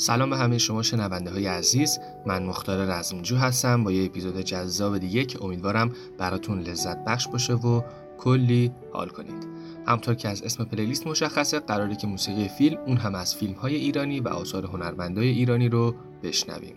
سلام به همه شما شنونده های عزیز. من مختار رزمجو هستم. با یه اپیزود جذاب دیگه که امیدوارم براتون لذت بخش باشه و کلی حال کنید. همطور که از اسم پلیلیست مشخصه قراره که موسیقی فیلم اون هم از فیلم های ایرانی و آثار هنرمندای ایرانی رو بشنویم.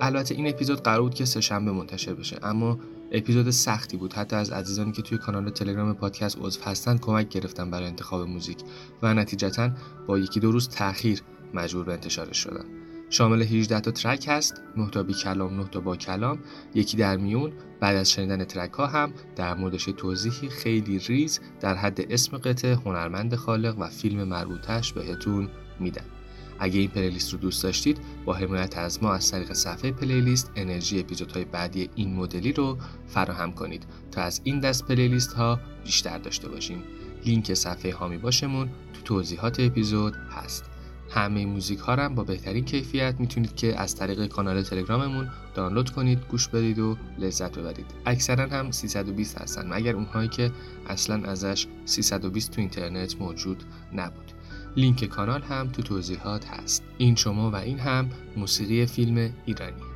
البته این اپیزود قرار بود که سهشنبه منتشر بشه اما اپیزود سختی بود. حتی از عزیزانی که توی کانال تلگرام پادکست عضو هستن کمک گرفتن برای انتخاب موزیک و نتیجتا با یکی دو روز تاخیر مجبور به انتشارش شدن. شامل 18 تا track هست 9 تا بی کلام 9 تا با کلام. یکی در میون بعد از شنیدن track ها هم در موردش توضیحی خیلی ریز در حد اسم قطعه هنرمند خالق و فیلم مربوطش بهتون میدم اگه این playlist رو دوست داشتید با حمایت از ما از طریق صفحه playlist انرژی اپیزودهای بعدی این مدلی رو فراهم کنید تا از این دست playlist ها بیشتر داشته باشیم. لینک صفحه هامی باشمون تو توضیحات اپیزود هست. همه موزیک ها هم با بهترین کیفیت می‌تونید که از طریق کانال تلگراممون دانلود کنید گوش بدید و لذت ببرید. اکثرا هم 320 هستن مگر اونهایی که اصلا ازش 320 تو اینترنت موجود نبود. لینک کانال هم تو توضیحات هست. این شما و این هم موسیقی فیلم ایرانی.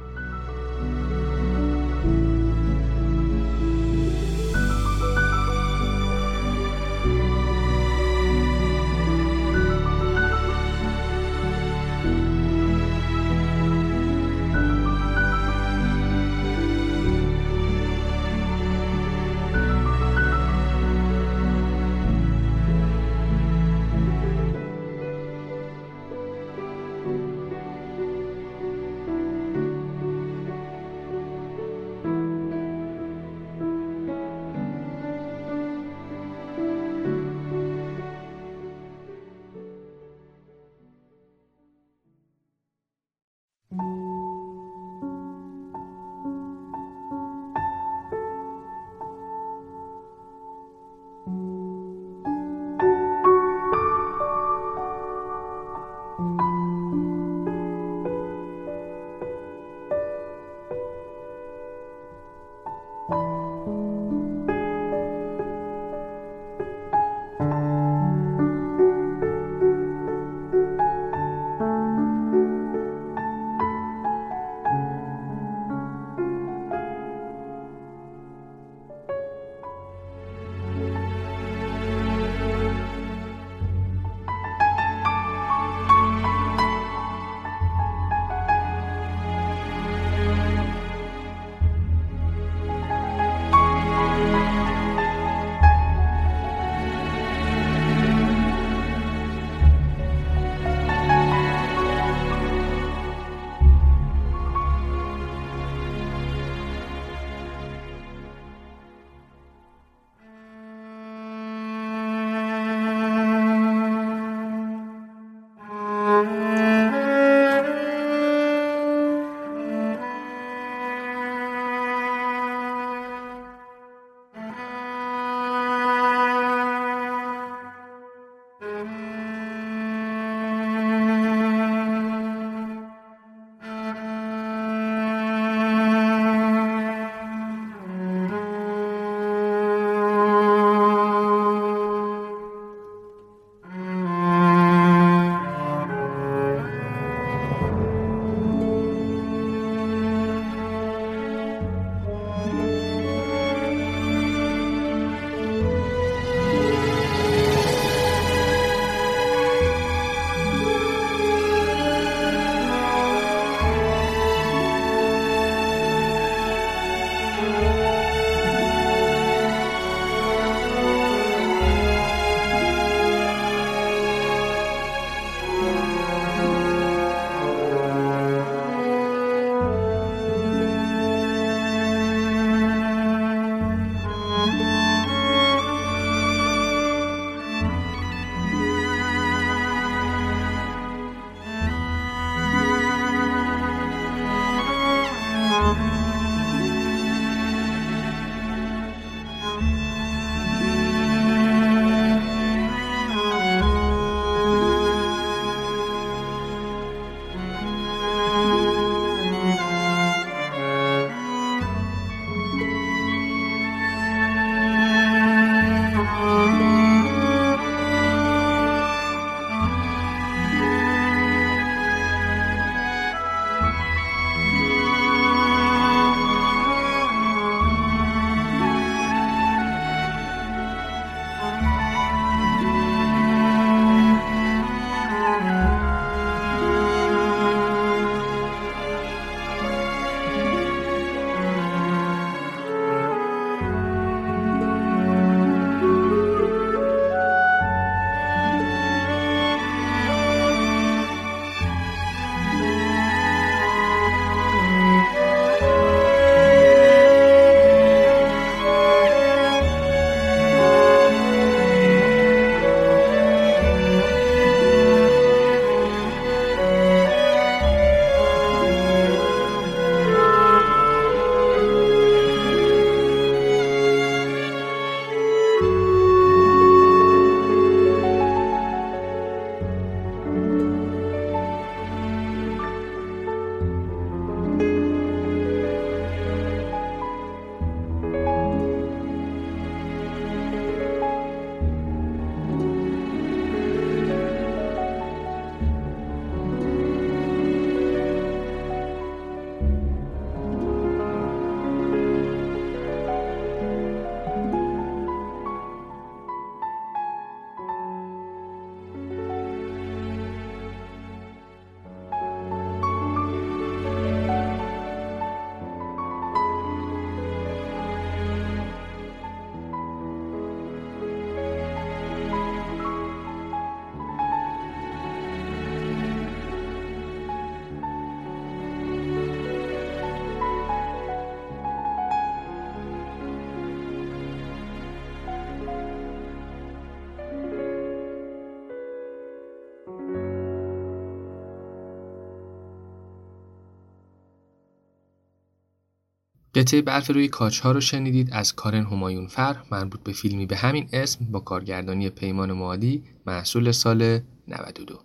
قطعه برف روی کاچ ها رو شنیدید. از کارن همایون فر مربوط به فیلمی به همین اسم با کارگردانی پیمان معادی محصول سال 92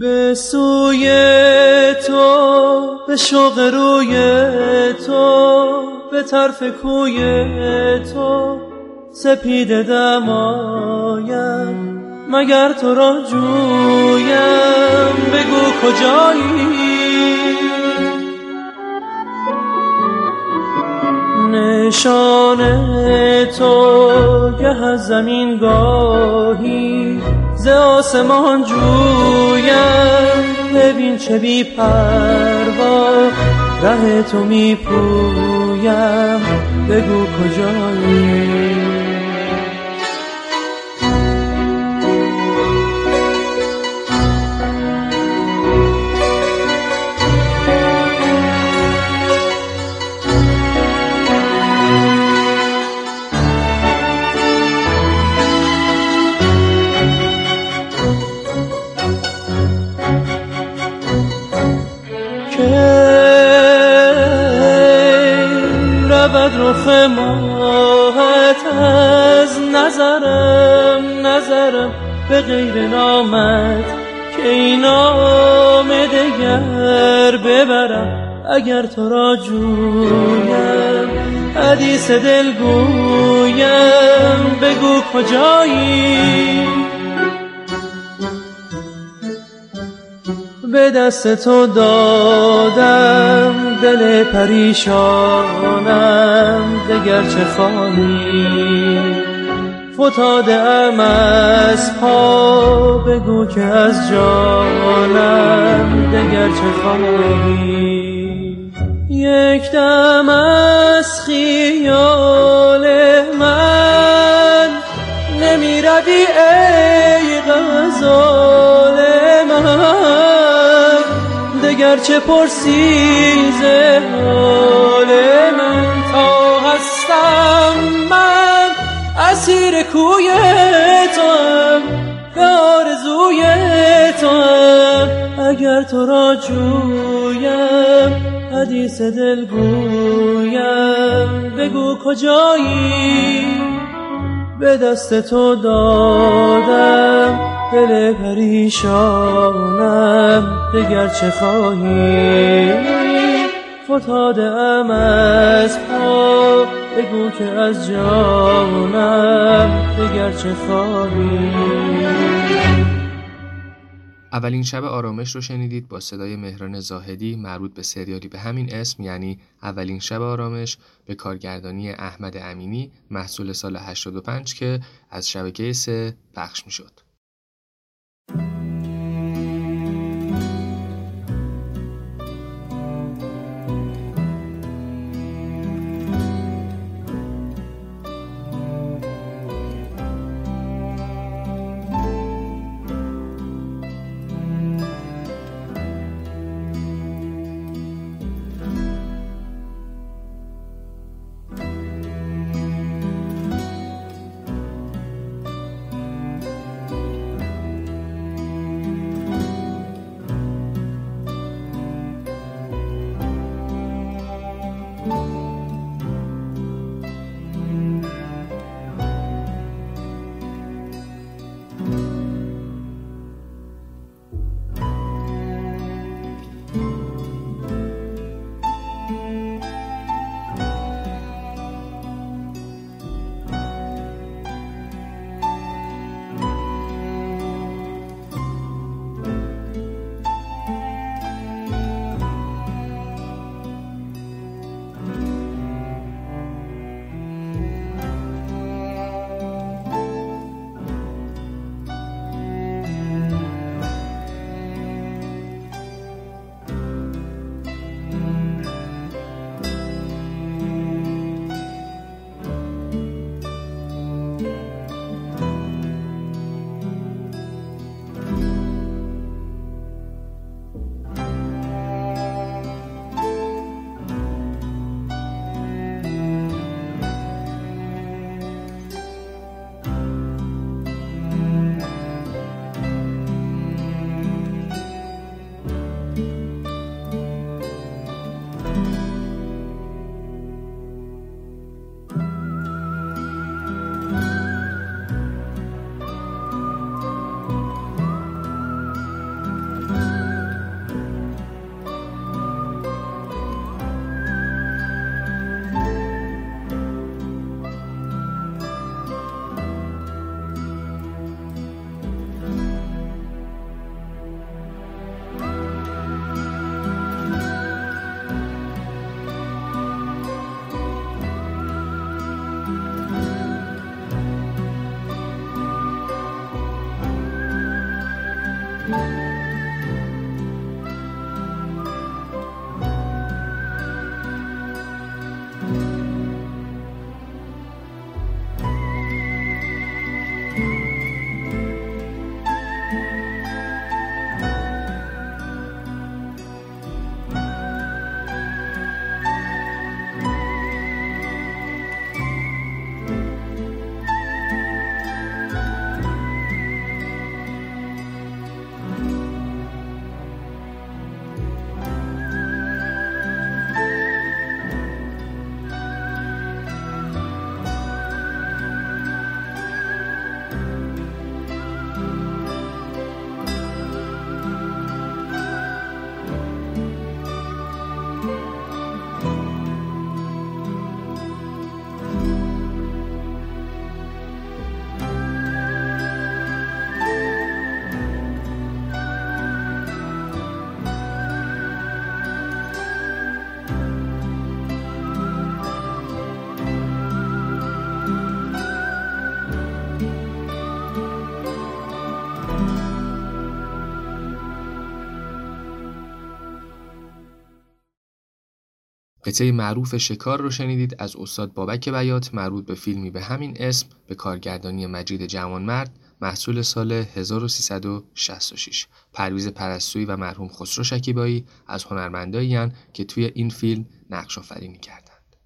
به سوی تو به شوق روی تو به طرف کوی تو سپید دمایم مگر تو را جویم. بگو کجایی؟ نشان تو گه از زمین گاهی ز آسمان جویم. ببین چه بی پروا ره تو می پویم بگو کجایی؟ رخ ماهت از نظرم نظرم به غیر نامت که این نام دگر ببرم. اگر تو را جویم حدیث دل گویم بگو کجایی؟ به دست تو دادم دل پریشانم دگر چه خواهی؟ فتاده ام از پا بگو که از جانم دگر چه خواهی؟ یک دم از خیال من نمی روی ای غزال گرچه پرسی حال من تا هستم من اسیر کوی تو به آرزوی تو اگر تو را جویم حدیث دل گویم. بگو کجایی؟ به دست تو دادم. دل پریشانم دگر چه خواهی فتاده ام از پا بگو که از جانم دگر چه خواهی اولین شب آرامش رو شنیدید با صدای مهران زاهدی مربوط به سریالی به همین اسم یعنی اولین شب آرامش به کارگردانی احمد امینی محصول سال 85 که از شبکه سه پخش می شد. قطعه معروف شکار رو شنیدید از استاد بابک بیات مربوط به فیلمی به همین اسم به کارگردانی مجید جوانمرد محصول سال 1366 پرویز پرستویی و مرحوم خسرو شکیبایی از هنرمندایی که توی این فیلم نقش آفرینی کردند.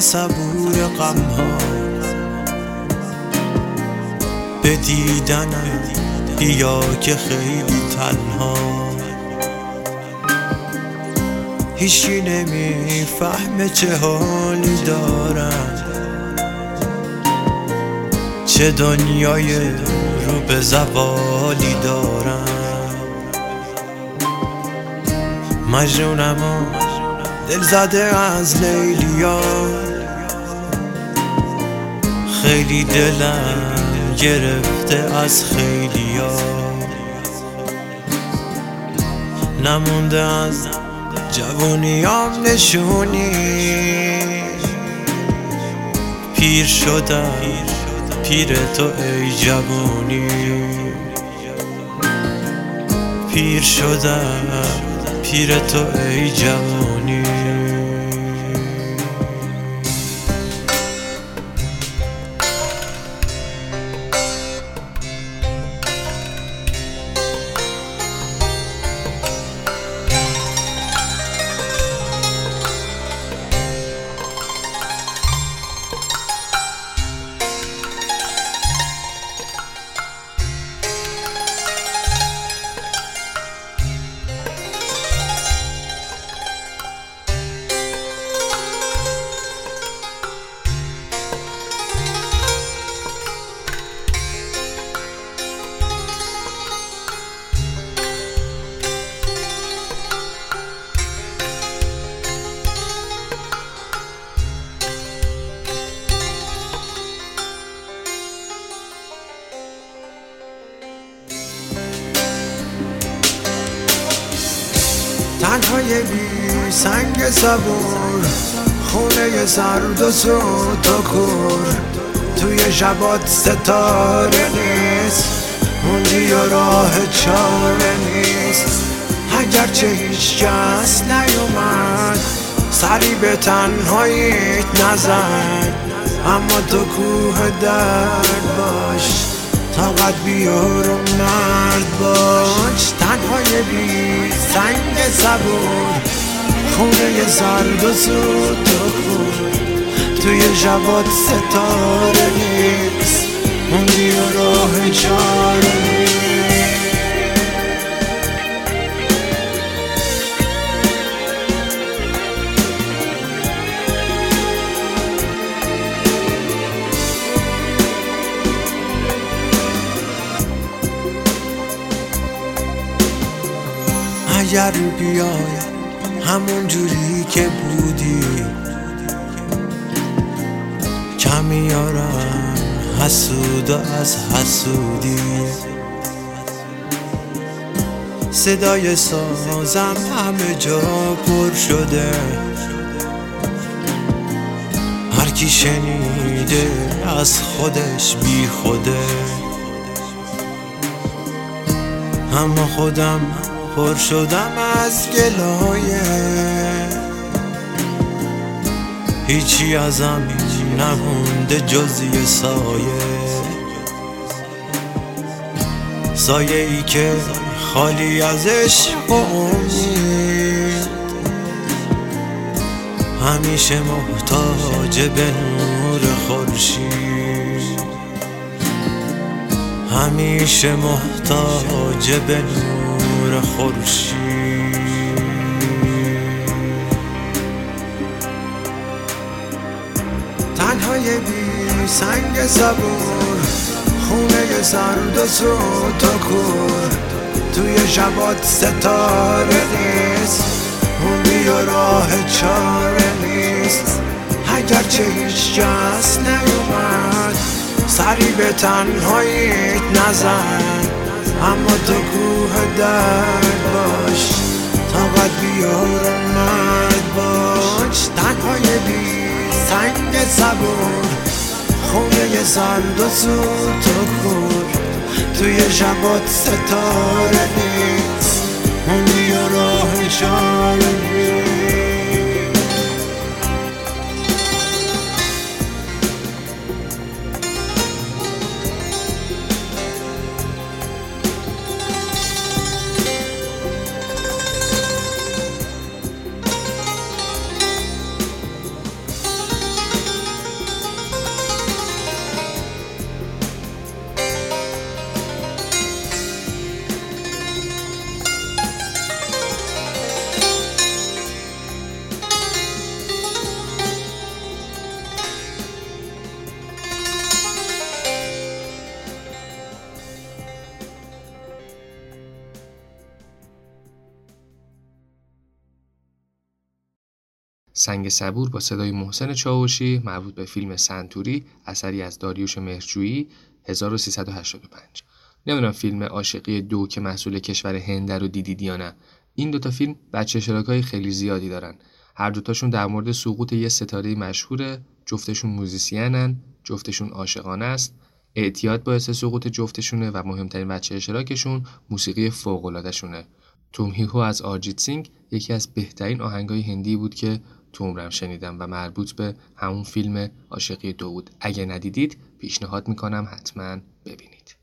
صبور غم ها به دیدنم بیا که خیلی تنها. هیچی نمی‌فهمه چه حالی دارم. چه دنیای رو به زوالی دارم. مجنونم دل زده از لیلیا خیلی دلم گرفته از خیلیا نمونده از جوونیام نشونی پیر شدم پیر تو ای جوونی پیر شدم پیر تو ای جوانی. تنهای بی سنگ صبور خونه سرد و سود و کور. توی شبات ستاره نیست موندی و راه چاره نیست. اگرچه هیچ کس نیومد سری به تنهاییت نزد. اما تو کوه درد باش طاقت بیار و مرد باش. تنهای بی سنگ صبور خونه سرد و سود و خور توی شبات ستاره نیست موندی و راه چاره اگر بیای همون جوری که بودی. کمیارم حسود از حسودی. صدای سازم همه جا پر شده. هر کی شنیده از خودش بی خوده. اما خودم پر شدم از گلایه هیچی ازم نمونده جز یه سایه. سایه ای که خالی ازش امید. همیشه محتاج به نور خورشید. همیشه محتاج به نور خورشید. تنهای بی سنگ صبور خونه سرد و سود و کور. توی شبات ستاره نیست موندی و راه چاره نیست. اگرچه هیچ کس نیومد سری به تنهاییت نزن. اما تو کوه درد باش طاقت بیار و مرد باش. تنهای بی سنگ صبور خونه سرد و سود و کور. توی شبات ستاره نیست موندی و راه چاره سنگ صبور با صدای محسن چاوشی مربوط به فیلم سنتوری اثری از داریوش مهرجویی 1385 نمی‌دونم فیلم عاشقی دو که محصول کشور هند رو دیدید یا نه. این دوتا فیلم بچه اشتراکای خیلی زیادی دارن. هر دوتاشون در مورد سقوط یه ستاره مشهوره جفتشون موزیسینن جفتشون عاشقانه است. اعتیاد باعث سقوط جفتشونه و مهمترین بچه اشتراکشون موسیقی فوق‌العاده‌شونه. توم هیهو از آرجیت سینگ یکی از بهترین آهنگای هندی بود که تو عمرم شنیدم و مربوط به همون فیلم عاشقی دو بود اگه ندیدید پیشنهاد می‌کنم حتما ببینید.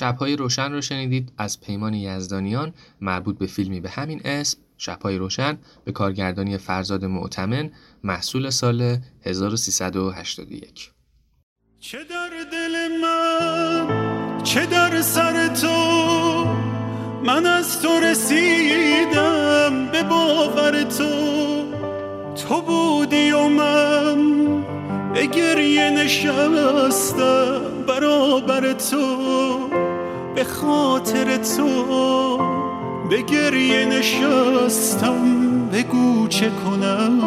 شبهای روشن رو شنیدید. از پیمان یزدانیان مربوط به فیلمی به همین اسم شبهای روشن به کارگردانی فرزاد معتمن محصول سال 1381 چه در دل من چه در سر تو من از تو رسیدم به باور تو. تو بودی و من به گریه نشستم برابر تو. به خاطر تو به گریه نشستم بگو چه کنم.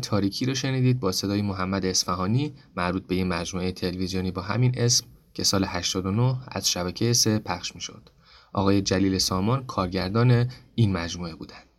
تاریکی رو شنیدید با صدای محمد اصفهانی مربوط به یه مجموعه تلویزیونی با همین اسم که سال 89 از شبکه سه پخش می شد. آقای جلیل سامان کارگردان این مجموعه بودند.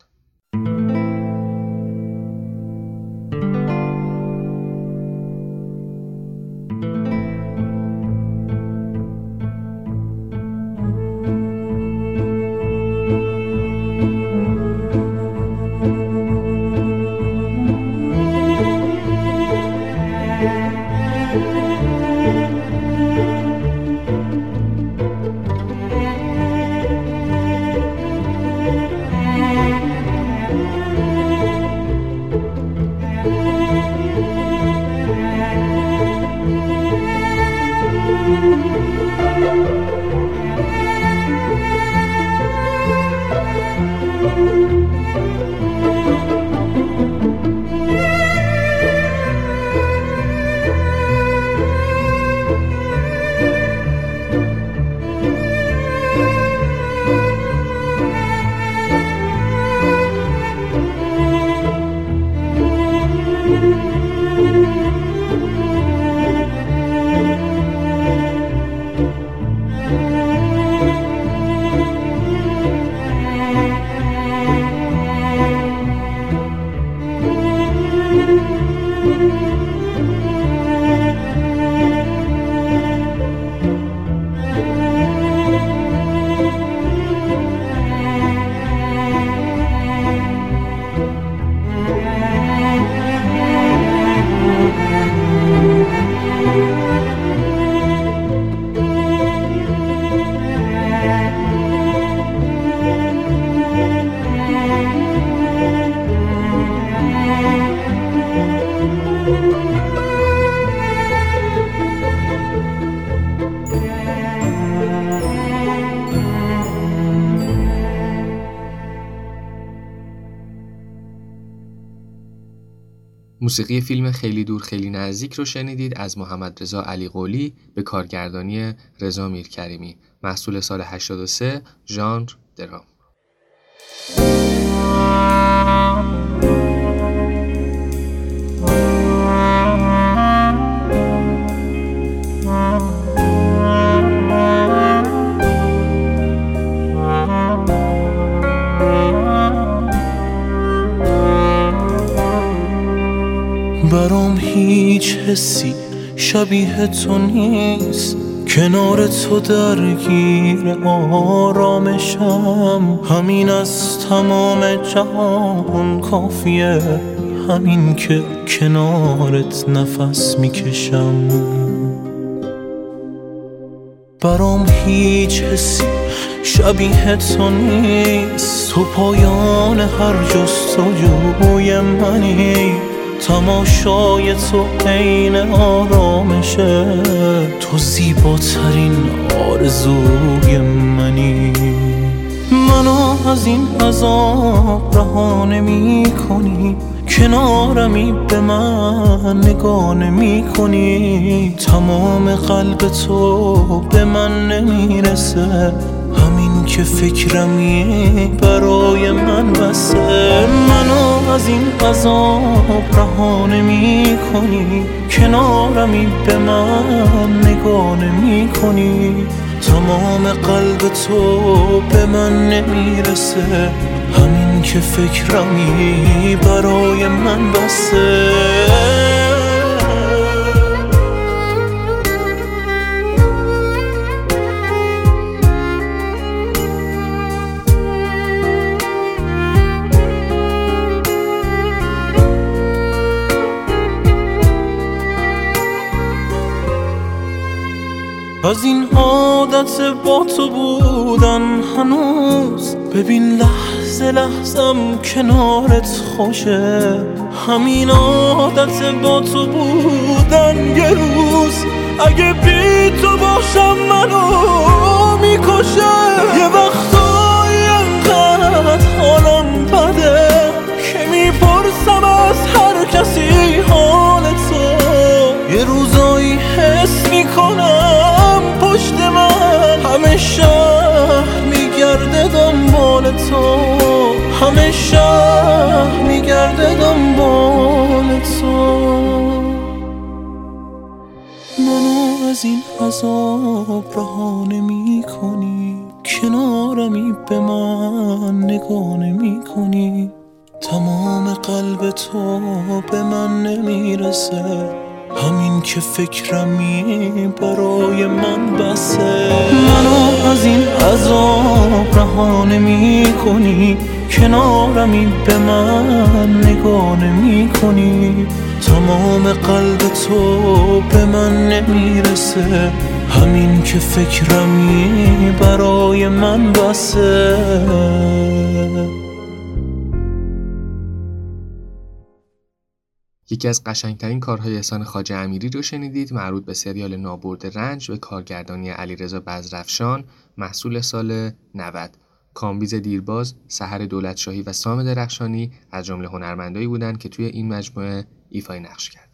موسیقی فیلم خیلی دور خیلی نزدیک رو شنیدید از محمد رضا علی قولی به کارگردانی رضا میرکریمی. محصول سال 83 ژانر درام. برام هیچ حسی شبیه تو نیست. کنار تو درگیر آرامشم. همین از تمام جهان کافیه. همین که کنارت نفس می‌کشم. برام هیچ حسی شبیه تو نیست. تو پایان هر جستجوی منی. تماشای تو عین آرامشه. تو زیباترین آرزوی منی. منو از این عذاب رها نمی کنی کنارمی به من نگاه نمی کنی تمام قلب تو به من نمی‌رسه. که فکرمی برای من بسه. منو از این عذاب رها نمی کنی کنارمی به من نگاه نمی کنی تمام قلب تو به من نمی‌رسه. همین که فکرمی برای من بسه. از این عادت با تو بودن هنوز. ببین لحظه لحظم کنارت خوشه. همین عادت با تو بودن یه روز. اگه بی تو باشم منو می‌کشه. یه وقتایی انقدر حالم بده که می‌پرسم از هر شهر میگرده دنبال تو. همه شهر میگرده دنبال تو. منو از این عذاب رها نمی کنی کنارمی به من نگاه نمی کنی تمام قلب تو به من نمی‌رسه. که فکرمی برای من بسه. منو از این عذاب رها نمی کنی کنارمی به من نگاه نمی کنی تمام قلب تو به من نمی‌رسه. همین که فکرمی برای من بسه. یکی از قشنگترین کارهای احسان خواجه امیری رو شنیدید مربوط به سریال نابرده رنج به کارگردانی علیرضا بذرافشان محصول سال 90 کامبیز دیرباز، سحر دولتشاهی و سام درخشانی از جمله هنرمندایی بودند که توی این مجموعه ایفای نقش کردند.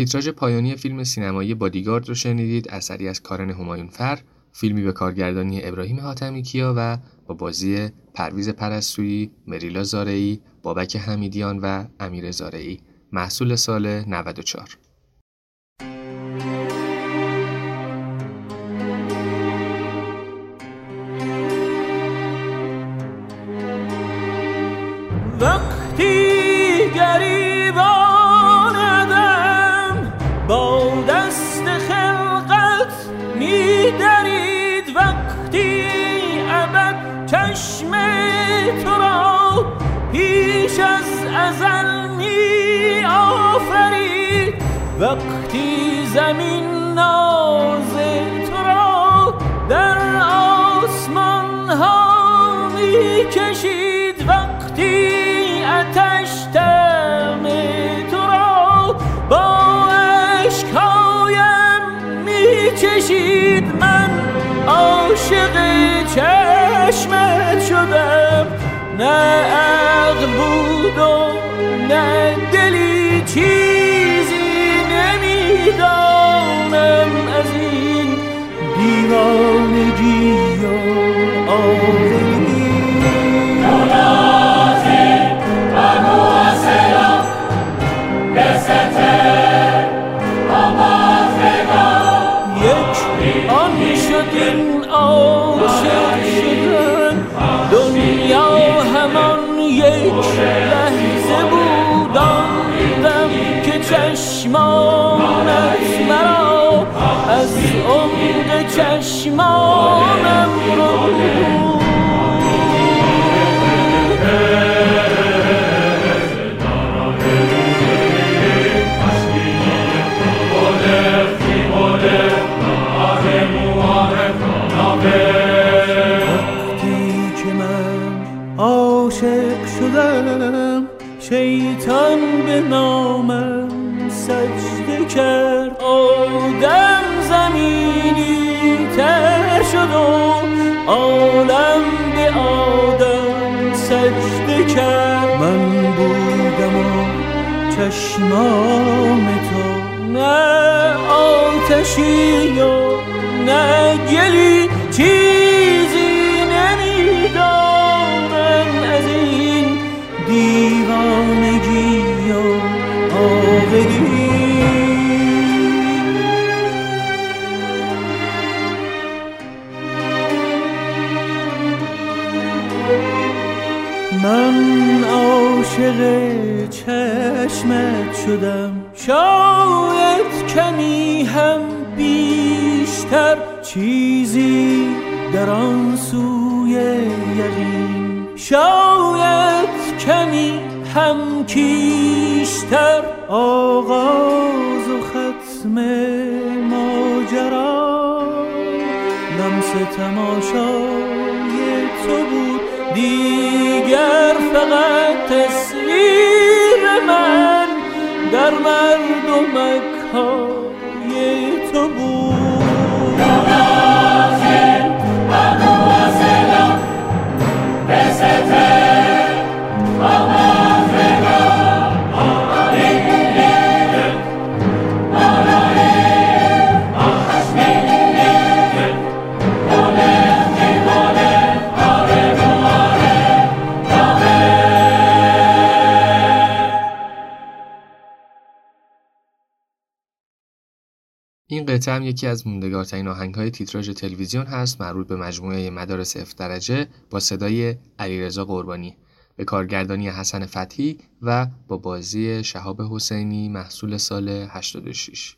تیتراژ پایانی فیلم سینمایی بادیگارد رو شنیدید اثری از کارن همایون فر فیلمی به کارگردانی ابراهیم حاتمی کیا و با بازی پرویز پرستویی، مریلا زارعی، بابک حمیدیان و امیر زارعی. محصول سال 94 وقتی گریباندم ازل می آفرید. وقتی زمین ناز تو را در آسمان ها می کشید وقتی اتش دم تو را با عشقهایم می چشید من عاشق چشمت شدم. نه عقل بود و نه دلی چیزی نمی‌دانم از این دیوانگی چشمانم رو. کرد من بودم و چشمان تو نه آتشی و نه گلی. چشمت شدم شاید کمی هم بیشتر چیزی در آن سوی یقین. شاید کمی هم کیشتر آغاز و ختم ماجرا. لمس تماشای تو بود دیگر فقط مردمک این قطعه هم یکی از موندگارترین آهنگ‌های تیتراژ تلویزیون هست مربوط به مجموعه مدارس F درجه با صدای علیرضا قربانی. به کارگردانی حسن فتحی و با بازی شهاب حسینی محصول سال 86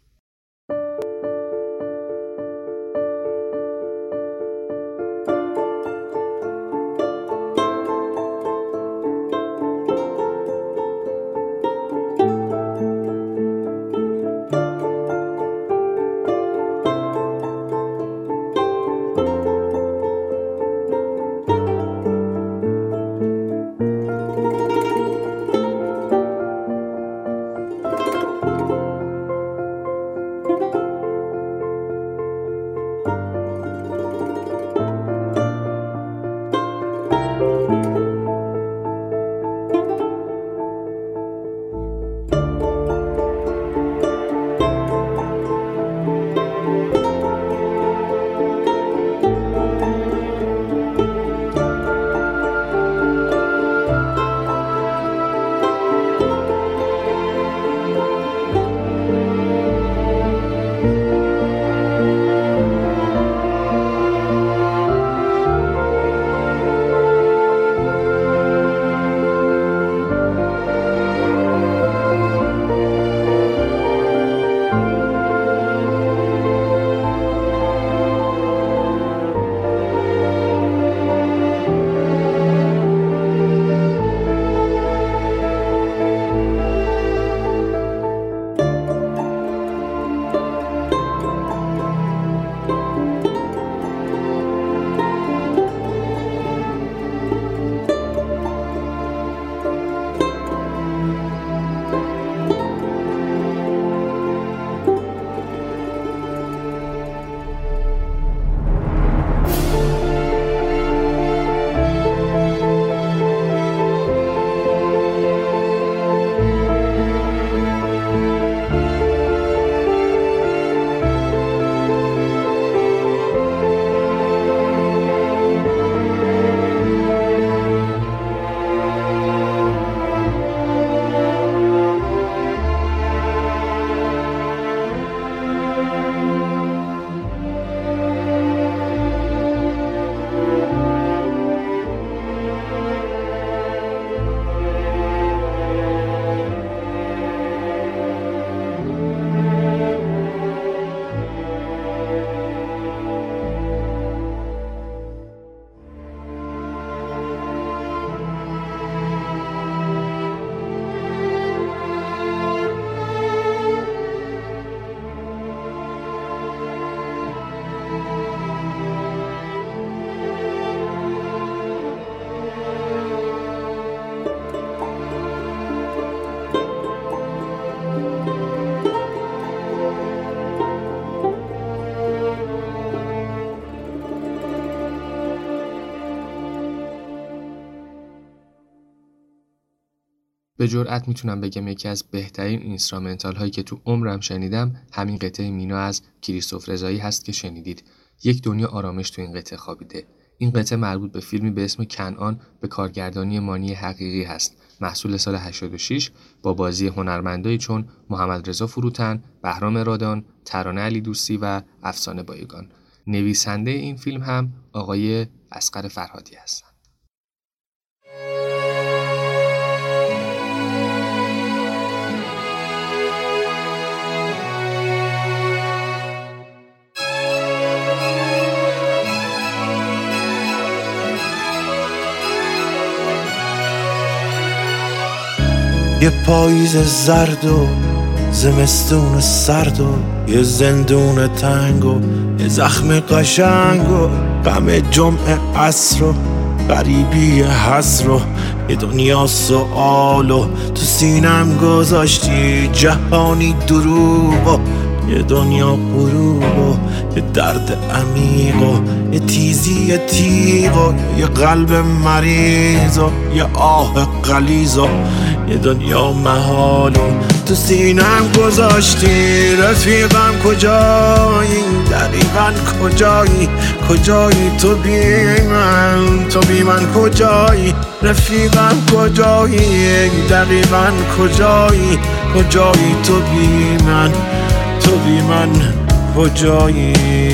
به جرئت می‌تونم بگم یکی از بهترین instrumental هایی که تو عمرم شنیدم همین قطعه مینا از کریستوف رضایی هست که شنیدید یک دنیا آرامش تو این قطعه خوابیده این قطعه مربوط به فیلمی به اسم کنعان به کارگردانی مانی حقیقی هست محصول سال 86 با بازی هنرمندایی چون محمد رضا فروتن، بهرام رادان، ترانه علیدوستی و افسانه بایگان. نویسنده این فیلم هم آقای اصغر فرهادی هستند. یه پاییز زرد و زمستون سرد و یه زندون تنگ و یه زخم قشنگ و غم جمعه عصر و غریبی حسر و یه دنیا سوال و تو سینم گذاشتی جهانی دروب و یه دنیا غروب و یه درد عمیق و یه تیزی تیغ و یه قلب مریض و یه آه قلیز و یه دنیا محال و تو سینم گذاشتی. رفیقم کجایی؟ دقیقا کجایی؟ کجایی تو بی من؟ تو بی من کجایی؟ رفیقم کجایی؟ دقیقا کجایی؟ کجایی تو بی من؟ تو بی من کجایی؟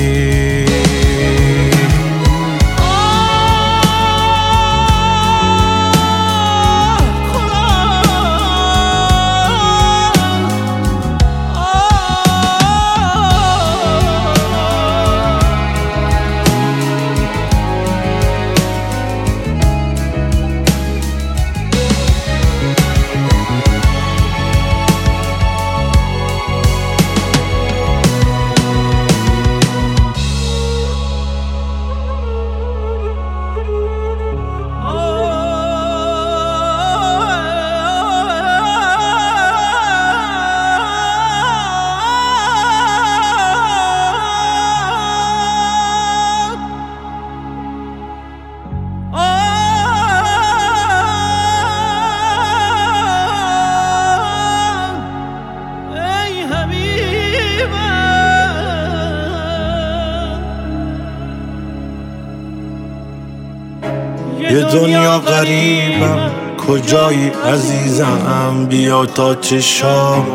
کجایی عزیزم؟ بیا تا چشام.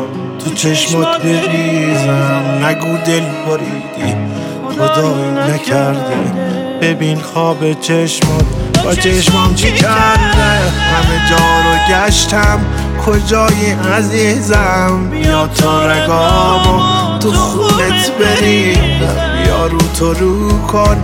تو چشمات بریزم. نگو دل بریدی. خدایی نکرده. ببین خواب چشمات. با چشمام چی کرده؟ همه جا رو گشتم. کجایی عزیزم؟ بیا تا رگامو تو خونت بریدم بیا رو تو رو کن.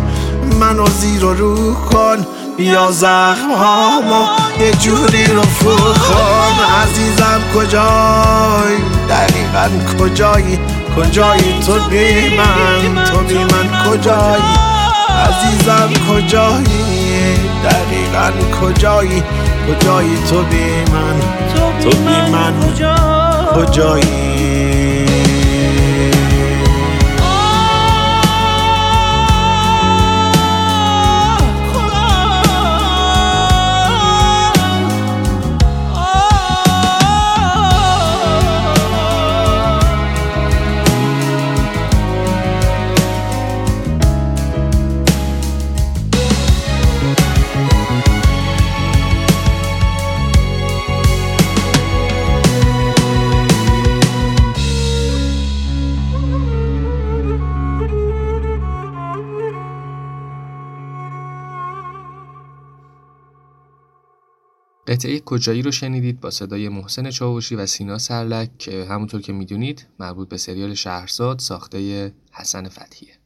منو زیر رو کن. بیا زخم هامو یه جوری رو کن عزیزم کجایی دقیقا کجایی؟ کجایی تو بی من؟ تو بی من کجایی؟ عزیزم کجایی؟ دقیقا کجایی؟ کجایی تو بی من؟ تو بی من کجایی؟ قطعه کجایی رو شنیدید با صدای محسن چاوشی و سینا سرلک که همونطور که می‌دونید مربوط به سریال شهرزاد ساخته حسن فتحیه.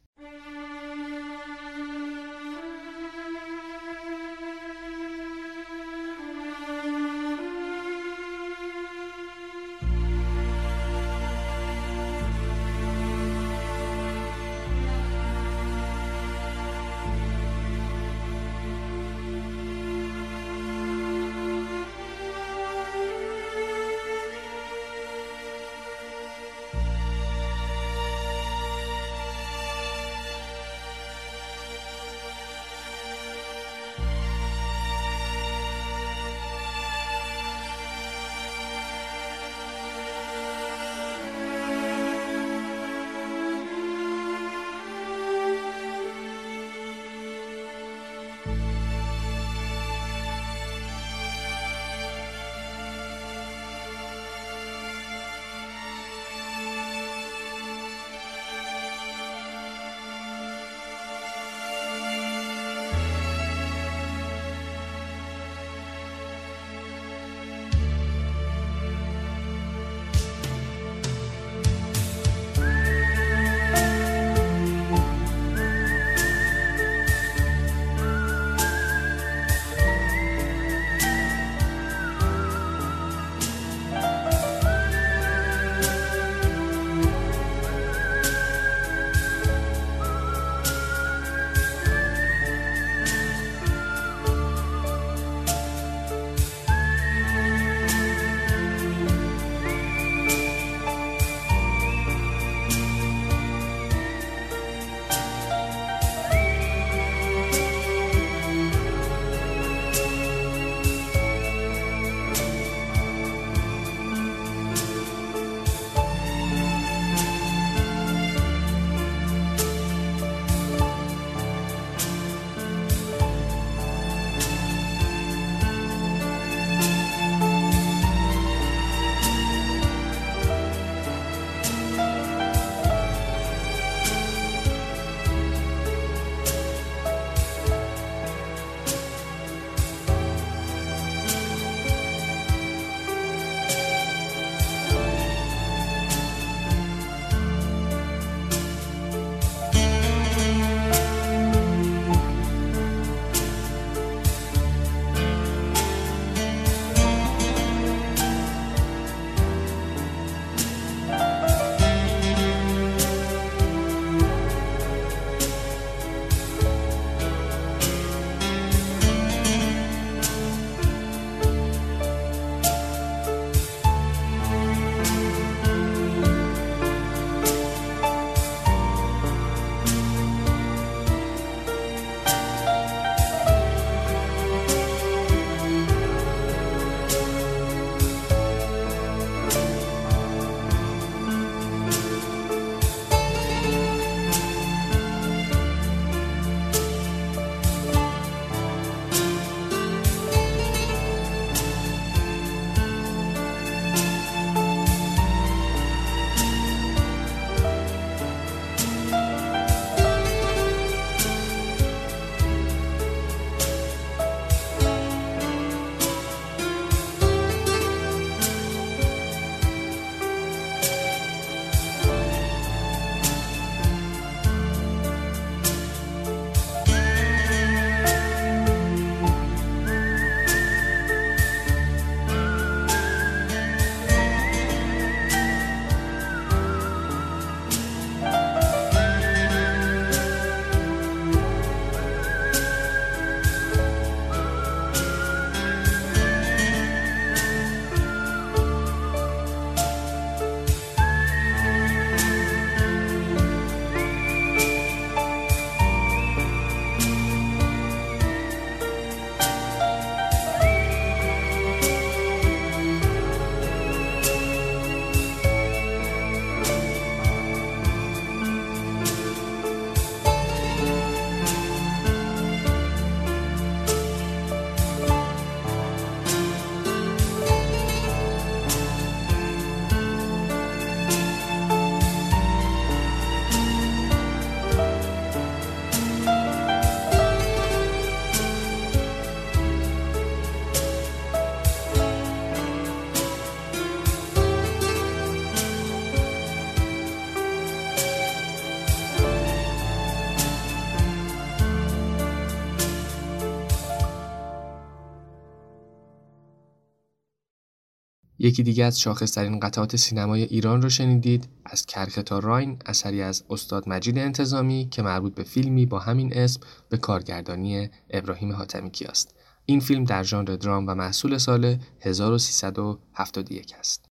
یکی دیگه از شاخصترین قطعات سینمای ایران رو شنیدید از کرک تا راین اثری از استاد مجید انتظامی که مربوط به فیلمی با همین اسم به کارگردانی ابراهیم حاتمی است. این فیلم در ژانر درام و محصول سال 1371 است.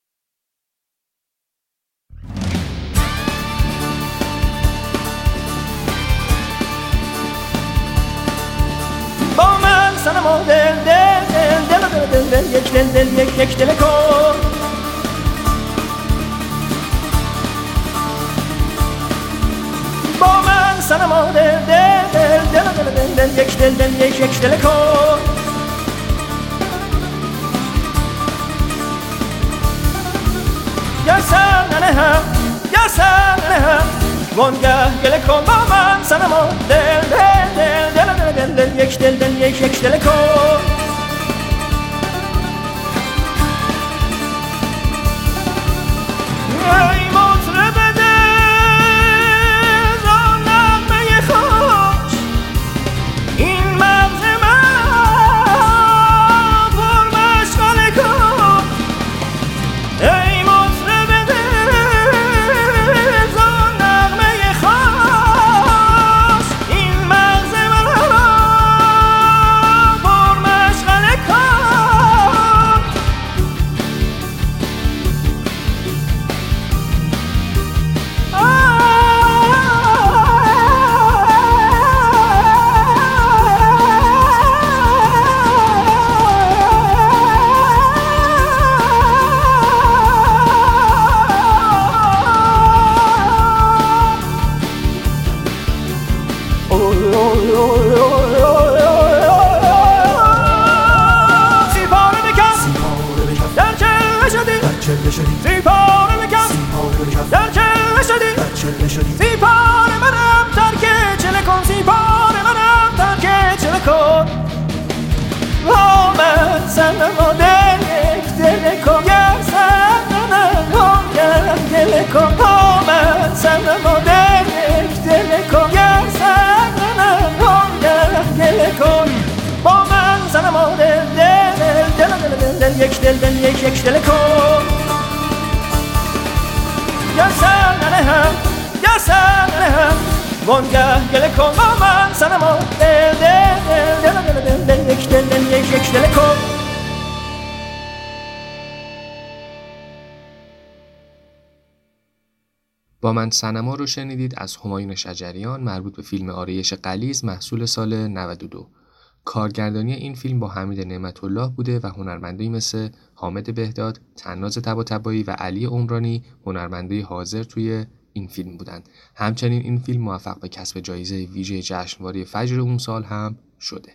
با من سنما دل دل دل دل دل دل یک دل دل یک یک دل کن با من سنما دل دل دل دل دل دل دل یک دل دل یک یک دل کن یا سر ننه هم یا سر ننه هم وانگه گله کن با من سنما دل دل دل دل دل دل دل شدی. سیپاره بکن در چله شدی. سیپاره منم. ترک چله کن. سیپاره منم. ترک چله کن. با من سنما دل یک دل کن. گر سنما دل کن. با من سنما دل یک دل کن. گر سنما دل کن. با من سنما دل دل دل دل دل دل یک دل دل یک یک دل کن. یا سر ننهم یا سر ننهم وانگه گله کن با من سنما رو شنیدید از همایون شجریان مربوط به فیلم آریش قلیز محصول سال 92 کارگردانی این فیلم با حمید نعمت الله بوده و هنرمندایی مثل حامد بهداد، تناز طباطبایی و علی عمرانی هنرمندای حاضر توی این فیلم بودند. همچنین این فیلم موفق به کسب جایزه ویژه جشنواره فجر اون سال هم شده.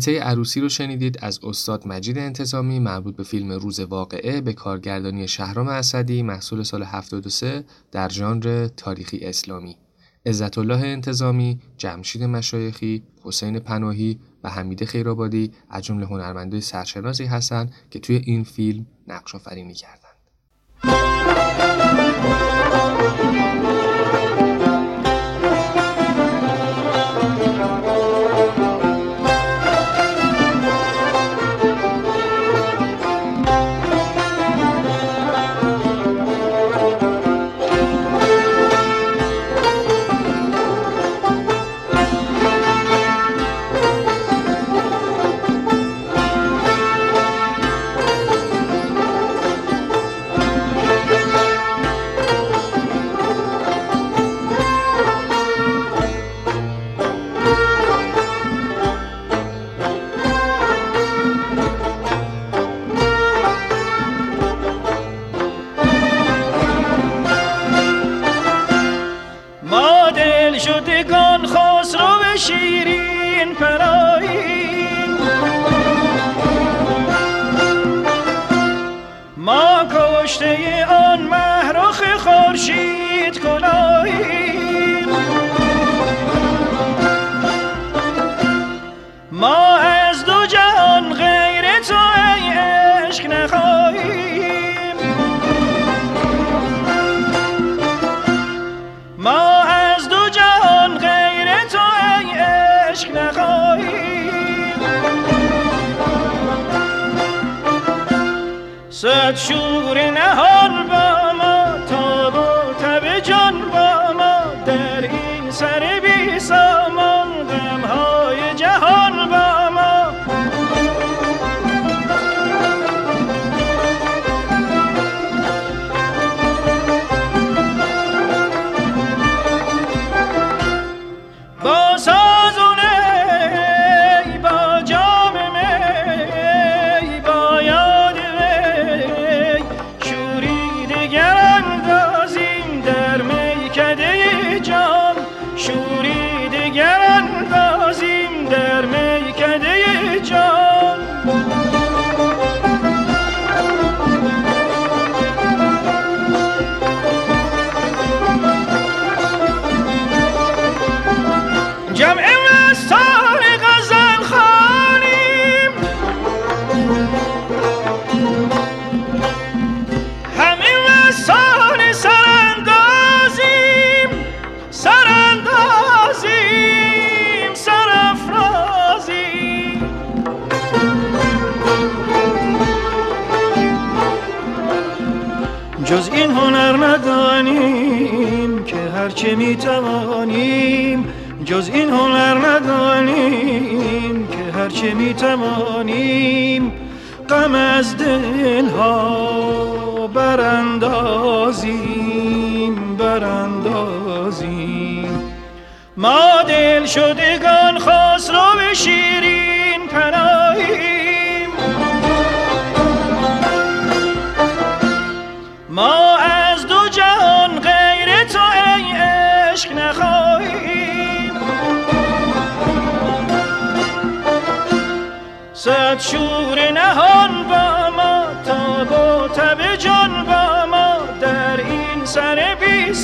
قطعه عروسی رو شنیدید از استاد مجید انتظامی مربوط به فیلم روز واقعه به کارگردانی شهرام اسدی محصول سال 73 در ژانر تاریخی اسلامی. عزت الله انتظامی، جمشید مشایخی، حسین پناهی و حمید خیرآبادی از جمله هنرمندای سرشناسی هستند که توی این فیلم نقش آفرینی کردند. خورشید کنایی ما از دو جهان غیر تو ای عشق نخواهیم. ما از دو جهان غیر تو ای عشق نخواهیم. ست شوره هرچه می توانیم جز این هنر ندانیم که هرچه می توانیم غم از دل ها براندازیم براندازیم. ما دل شدگان خسرو به عشق نخواهیم. صد شور نهان با ما تا با تب جان با ما در این سر بی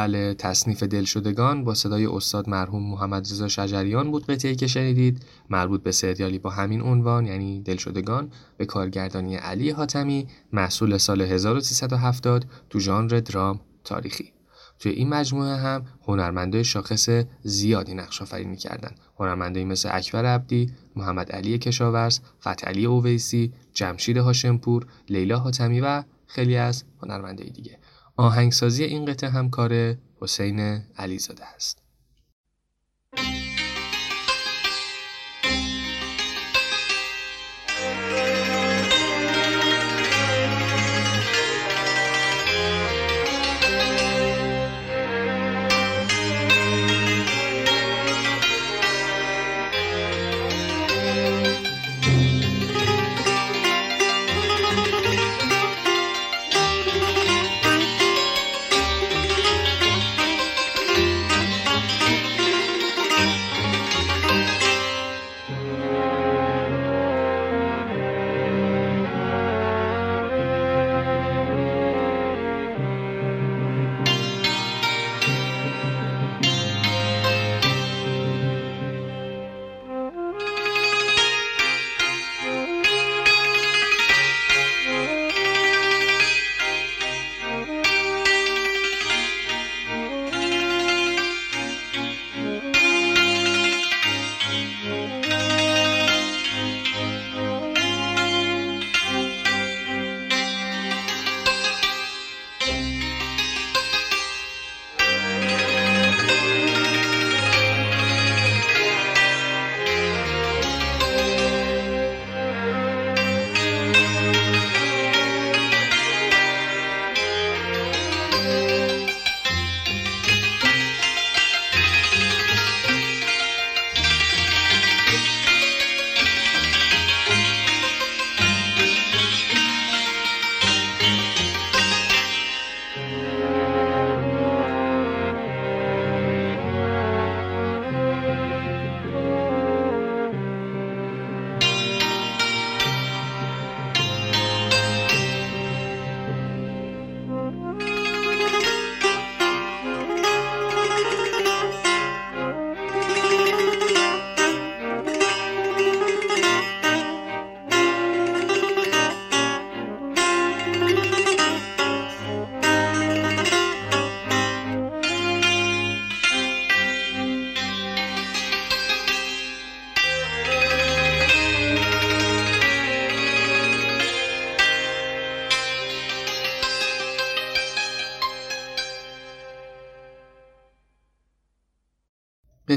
بله تصنیف دلشدگان با صدای استاد مرحوم محمد رضا شجریان بود قطعی که شنیدید. مربوط به سریالی با همین عنوان یعنی دلشدگان به کارگردانی علی حاتمی محصول سال 1370 تو ژانر درام تاریخی. توی این مجموعه هم هنرمندای شاخص زیادی نقش آفرینی کردند هنرمندایی مثل اکبر عبدی محمد علی کشاورز فتحعلی اویسی جمشید هاشمپور لیلا حاتمی و خیلی از هنرمندای دیگه. آهنگسازی این قطعه هم کار حسین علیزاده است.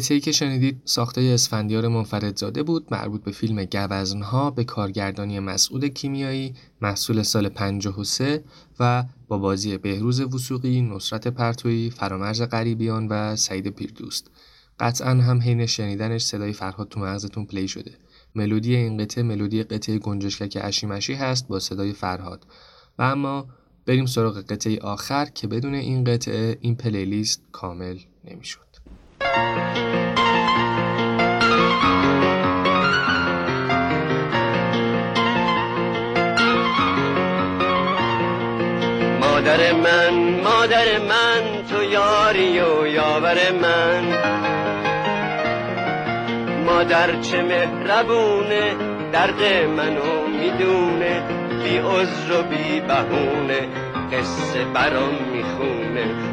قطعی که شنیدید ساخته اسفندیار منفردزاده بود مربوط به فیلم گوزنها به کارگردانی مسعود کیمیایی محصول سال 53 و با بازی بهروز وسوقی، نصرت پرتویی، فرامرز غریبیان و سعید پیردوست. قطعا هم حین شنیدنش صدای فرهاد تو مغزتون پلی شده. ملودی این قطعه ملودی قطعه گنجشکک اشیمشی هست با صدای فرهاد و اما بریم سراغ قطعه آخر که بدون این قطعه این پلیلیست کامل نمی‌شد. مادر من مادر من تو یاری و یاور من. مادر چه مهربونه درد منو می‌دونه بی عذر و بی بهونه قصه برام می‌خونه.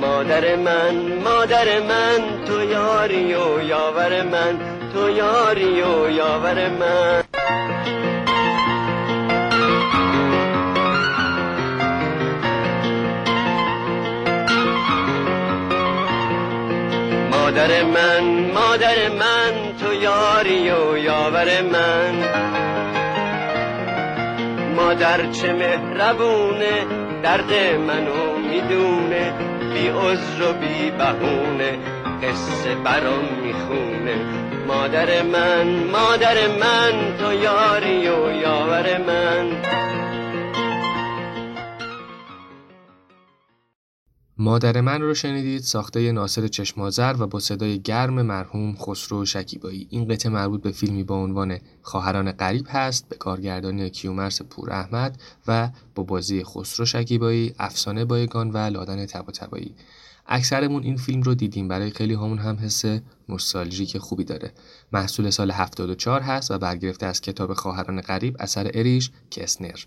مادر من مادر من تو یاری و یاور من تو یاری و یاور من. مادر من مادر من تو یاری و یاور من. مادر چه مهربونه درد منو می‌دونه. بی عذر و بی بهونه قصه برام می‌خونه. مادر من مادر من تو یاری و یاور من. مادر من رو شنیدید ساخته ناصر چشمازر و با صدای گرم مرحوم خسرو شکیبایی. این قطعه مربوط به فیلمی با عنوان خواهران غریب هست به کارگردانی کیومرس پور احمد و با بازی خسرو شکیبایی افسانه بایگان و لادن تبایی اکثرمون این فیلم رو دیدیم برای خیلی همون هم حس که خوبی داره. محصول سال 74 هست و برگرفته از کتاب خواهران غریب اثر اریش کسنر.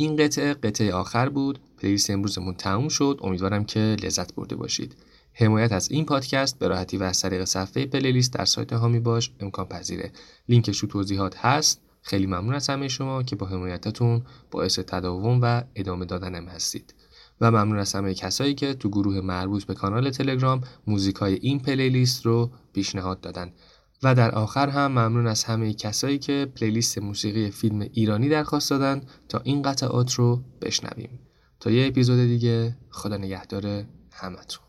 این قطعه قطعه آخر بود. پلیلیست امروزمون تموم شد. امیدوارم که لذت برده باشید. حمایت از این پادکست به راحتی و از طریق صفحه پلیلیست در سایت هامی باش امکان پذیره. لینکش تو توضیحات هست. خیلی ممنون از همه شما که با حمایتتون باعث تداوم و ادامه دادنم هستید. و ممنون از همه کسایی که تو گروه مربوط به کانال تلگرام موزیک های این پلیلیست رو پیشنهاد دادن. و در آخر هم ممنون از همه کسایی که پلیلیست موسیقی فیلم ایرانی درخواست دادن تا این قطعات رو بشنویم. تا یه اپیزود دیگه خدا نگهدار همتون.